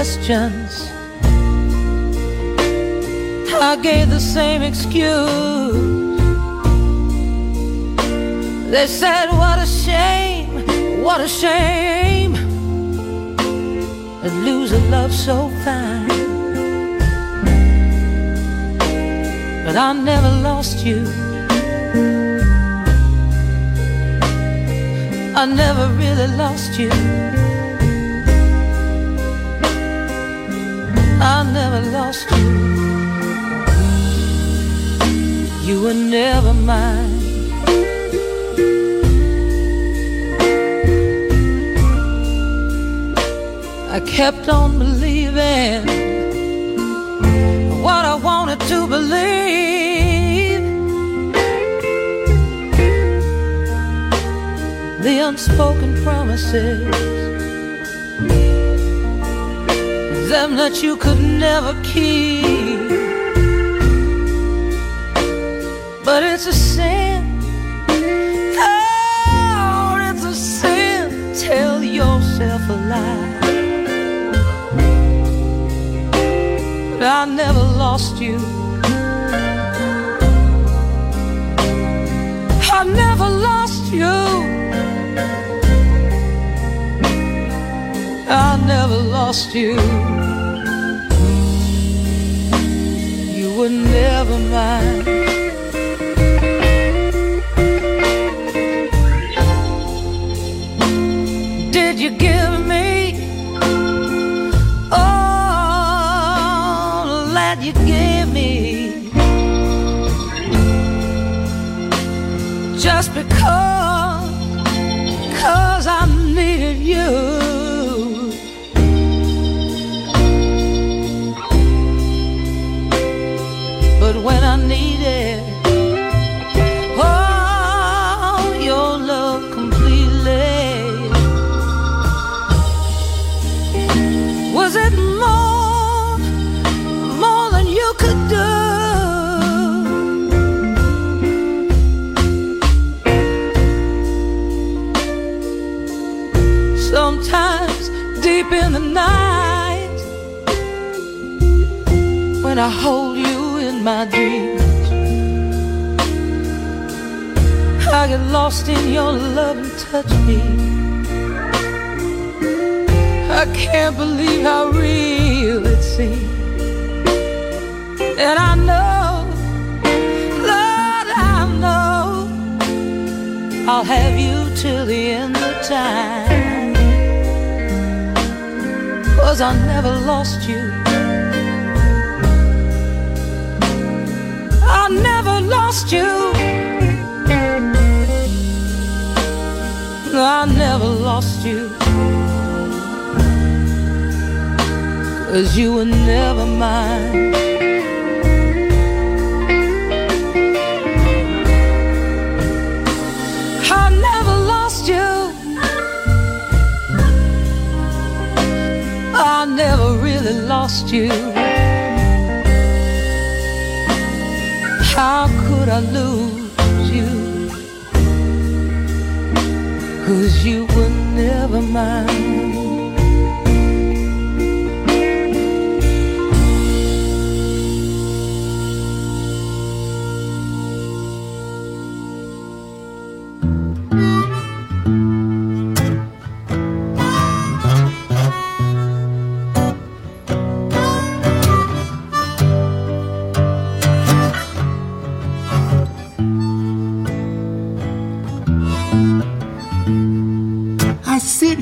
Questions. I gave the same excuse. They said, What a shame, what a shame to lose a love so fine. but I never lost you. I never really lost you. Never lost you. You were never mine. I kept on believing what I wanted to believe. The unspoken promises, them that you could never keep. But it's a sin. Oh, it's a sin. Tell yourself a lie. But I never lost you. I never lost you. I never lost you. Were never mind. Did you give me all that you gave me? Just because, cause I needed you. I hold you in my dreams, I get lost in your love and touch me. I can't believe how real it seems. And I know, Lord, I know I'll have you till the end of time. Cause I never lost you. Never lost you. I never lost you. Cause you were never mine. I never lost you. I never really lost you. How could I lose you? Cause you were never mine.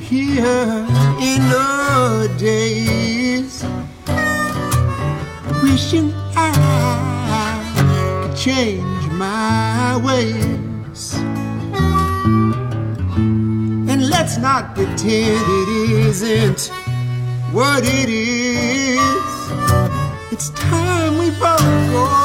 here in the days, wishing I could change my ways. And let's not pretend it isn't what it is. It's time we both go.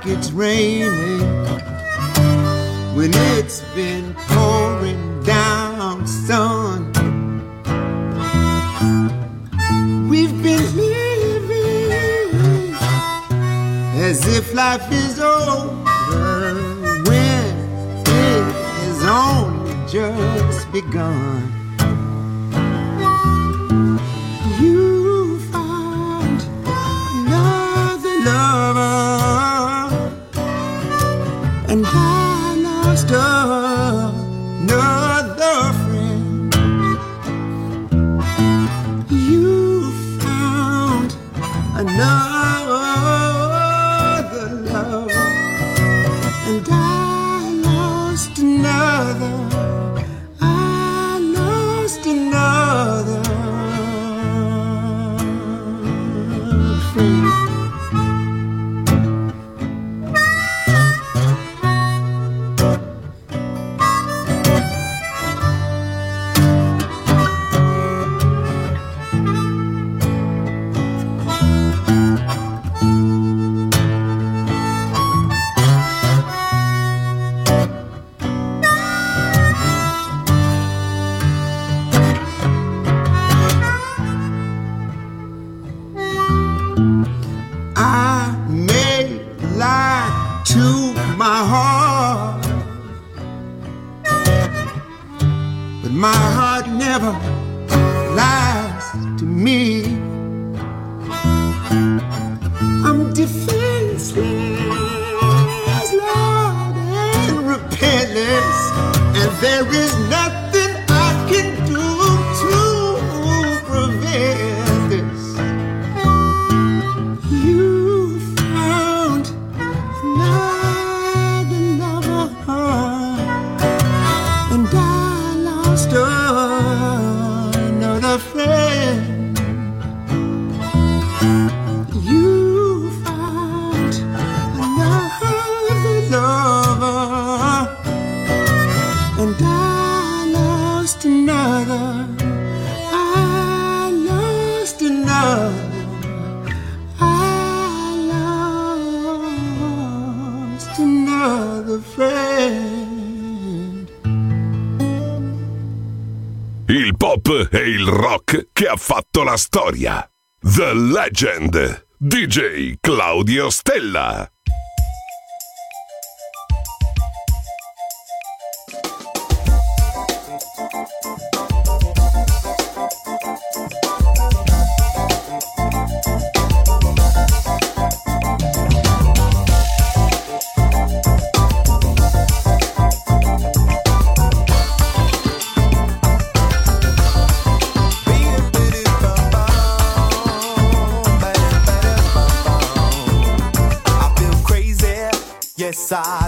like it's raining when it's been pouring down, sun. We've been living as if life is over when it has only just begun. lost another. I lost another. I lost another friend. Il pop è il rock che ha fatto la storia. The Legend. DJ Claudio Stella. pensar.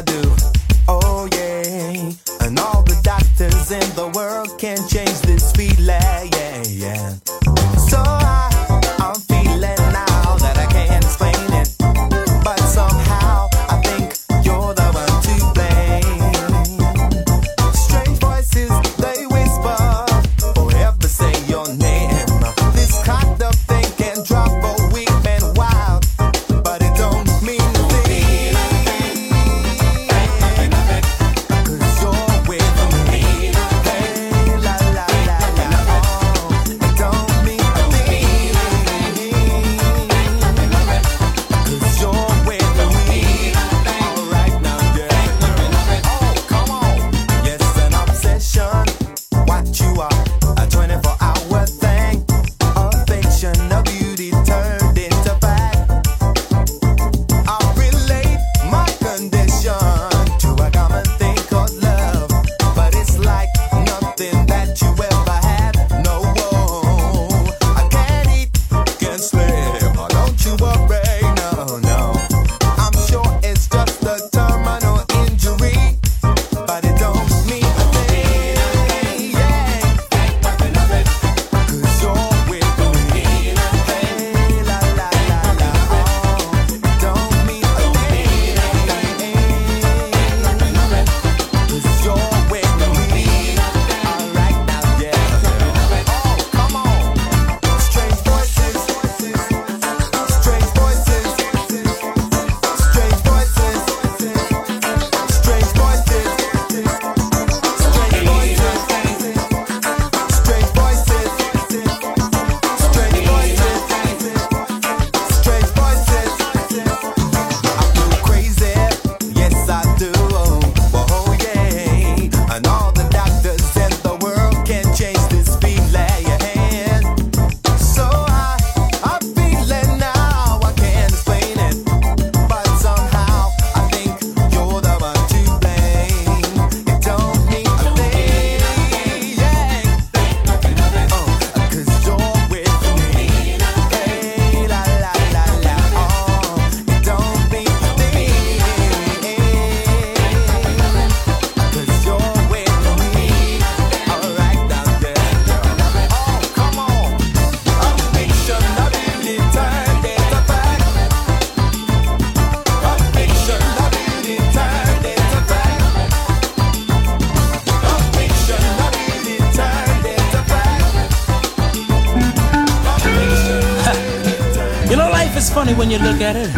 At it,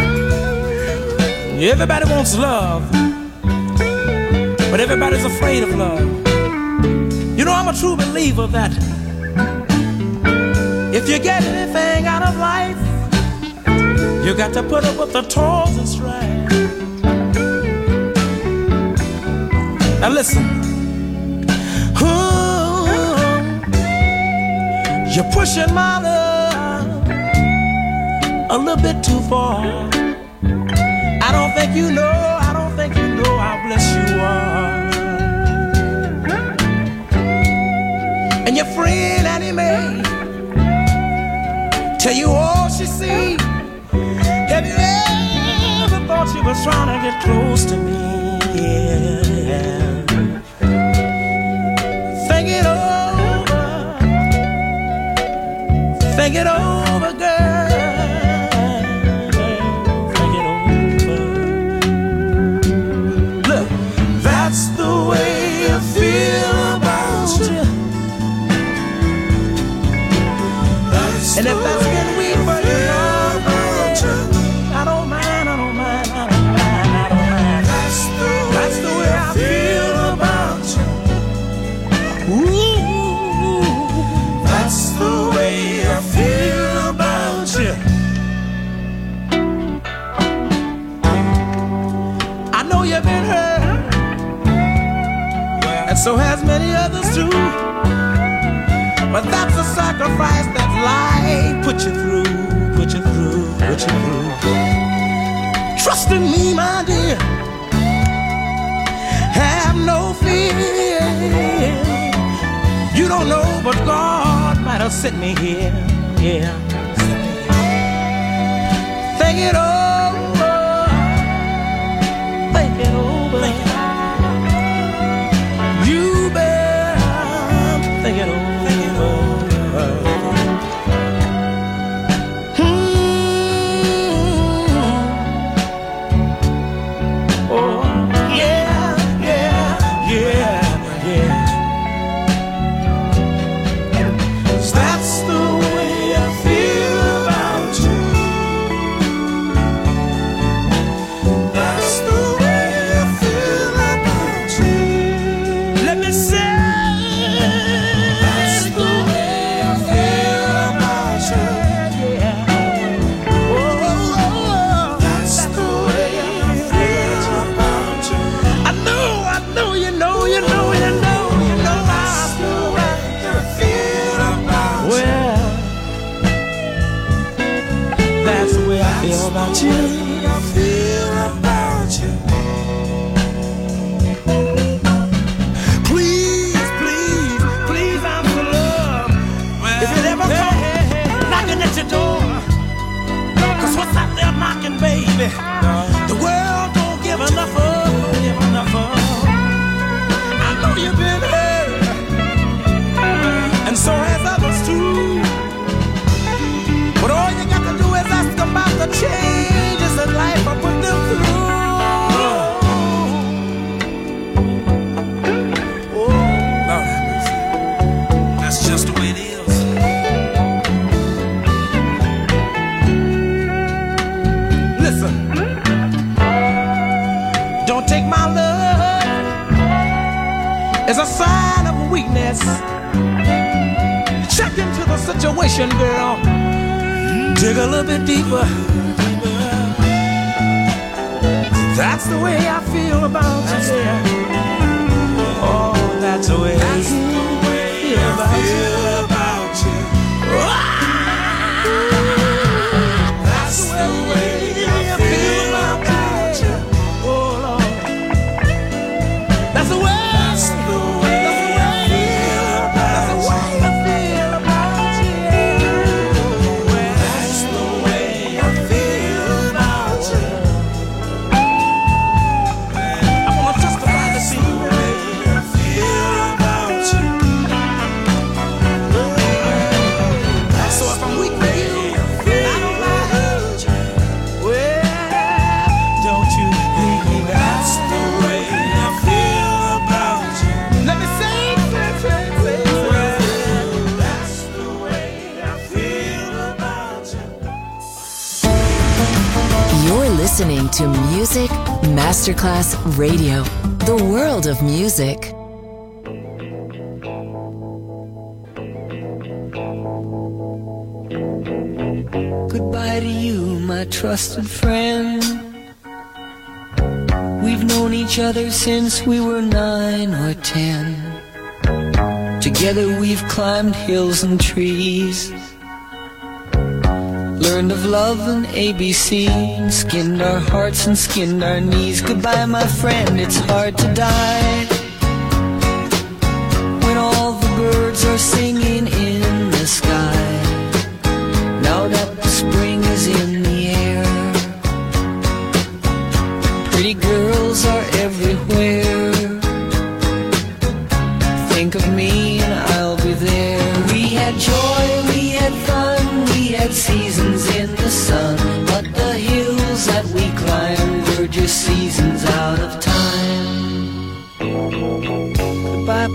everybody wants love, but everybody's afraid of love. You know, I'm a true believer that if you get anything out of life, you got to put up with the toils and strife. Now listen. Ooh, you're pushing my a little bit too far. I don't think you know, I don't think you know how blessed you are. And your friend Annie Mae tell you all she see. Have you ever thought she was trying to get close to me? Yeah. Think it over. Think it over, so has many others too. But that's a sacrifice that life put you through, put you through, put you through. Trust in me, my dear. Have no fear. You don't know, but God might have sent me here. Yeah. Think it over. Think it over. Knocking, baby? Music Masterclass Radio, the world of music. Goodbye to you, my trusted friend. We've known each other since we were nine or ten. Together we've climbed hills and trees. Learned of love and ABC, skinned our hearts and skinned our knees. Goodbye, my friend, it's hard to die. When all the birds are singing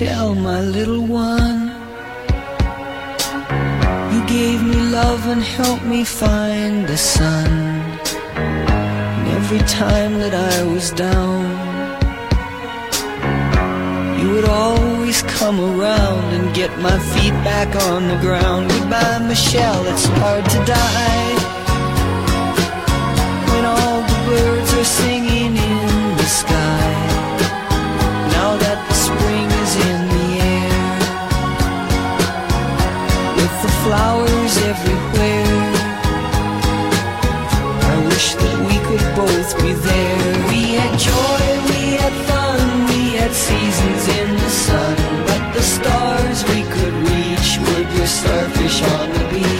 Michelle, my little one. You gave me love and helped me find the sun. And every time that I was down, you would always come around and get my feet back on the ground. Goodbye, Michelle, it's hard to die. Flowers everywhere. I wish that we could both be there. We had joy, we had fun, we had seasons in the sun, but the stars we could reach were just starfish on the beach.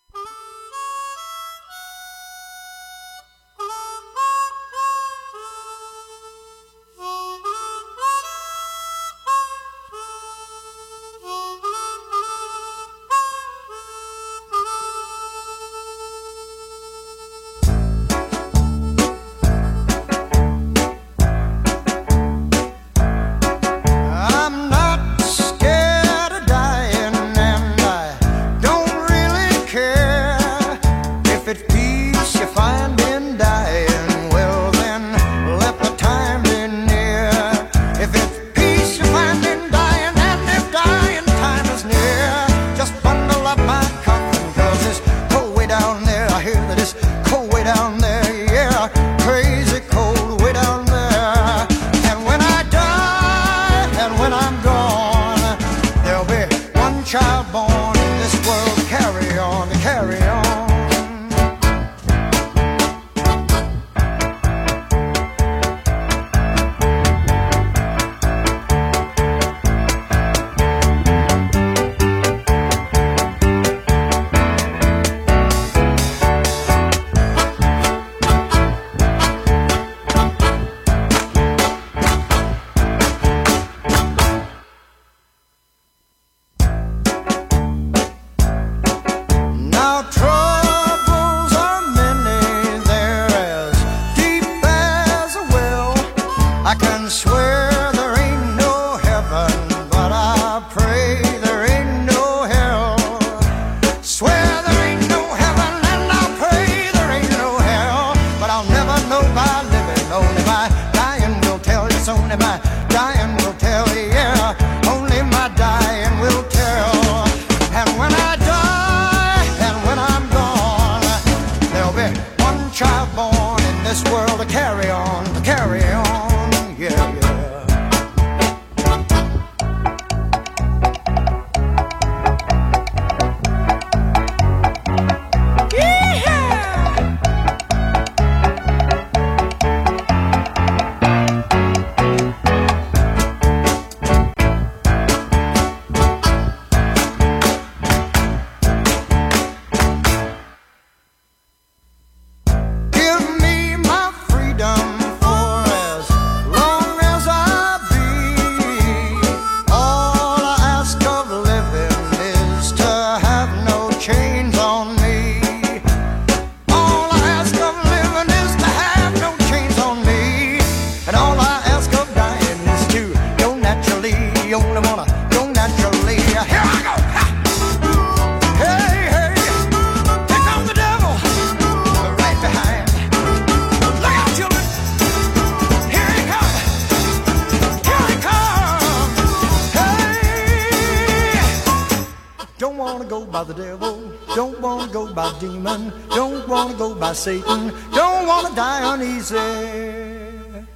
by the devil, don't wanna go by demon, don't wanna go by Satan, don't wanna die uneasy.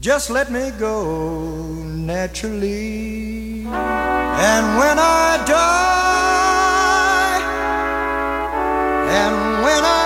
Just let me go naturally. And when I die, and when I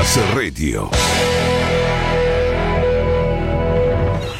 Masterclass Radio.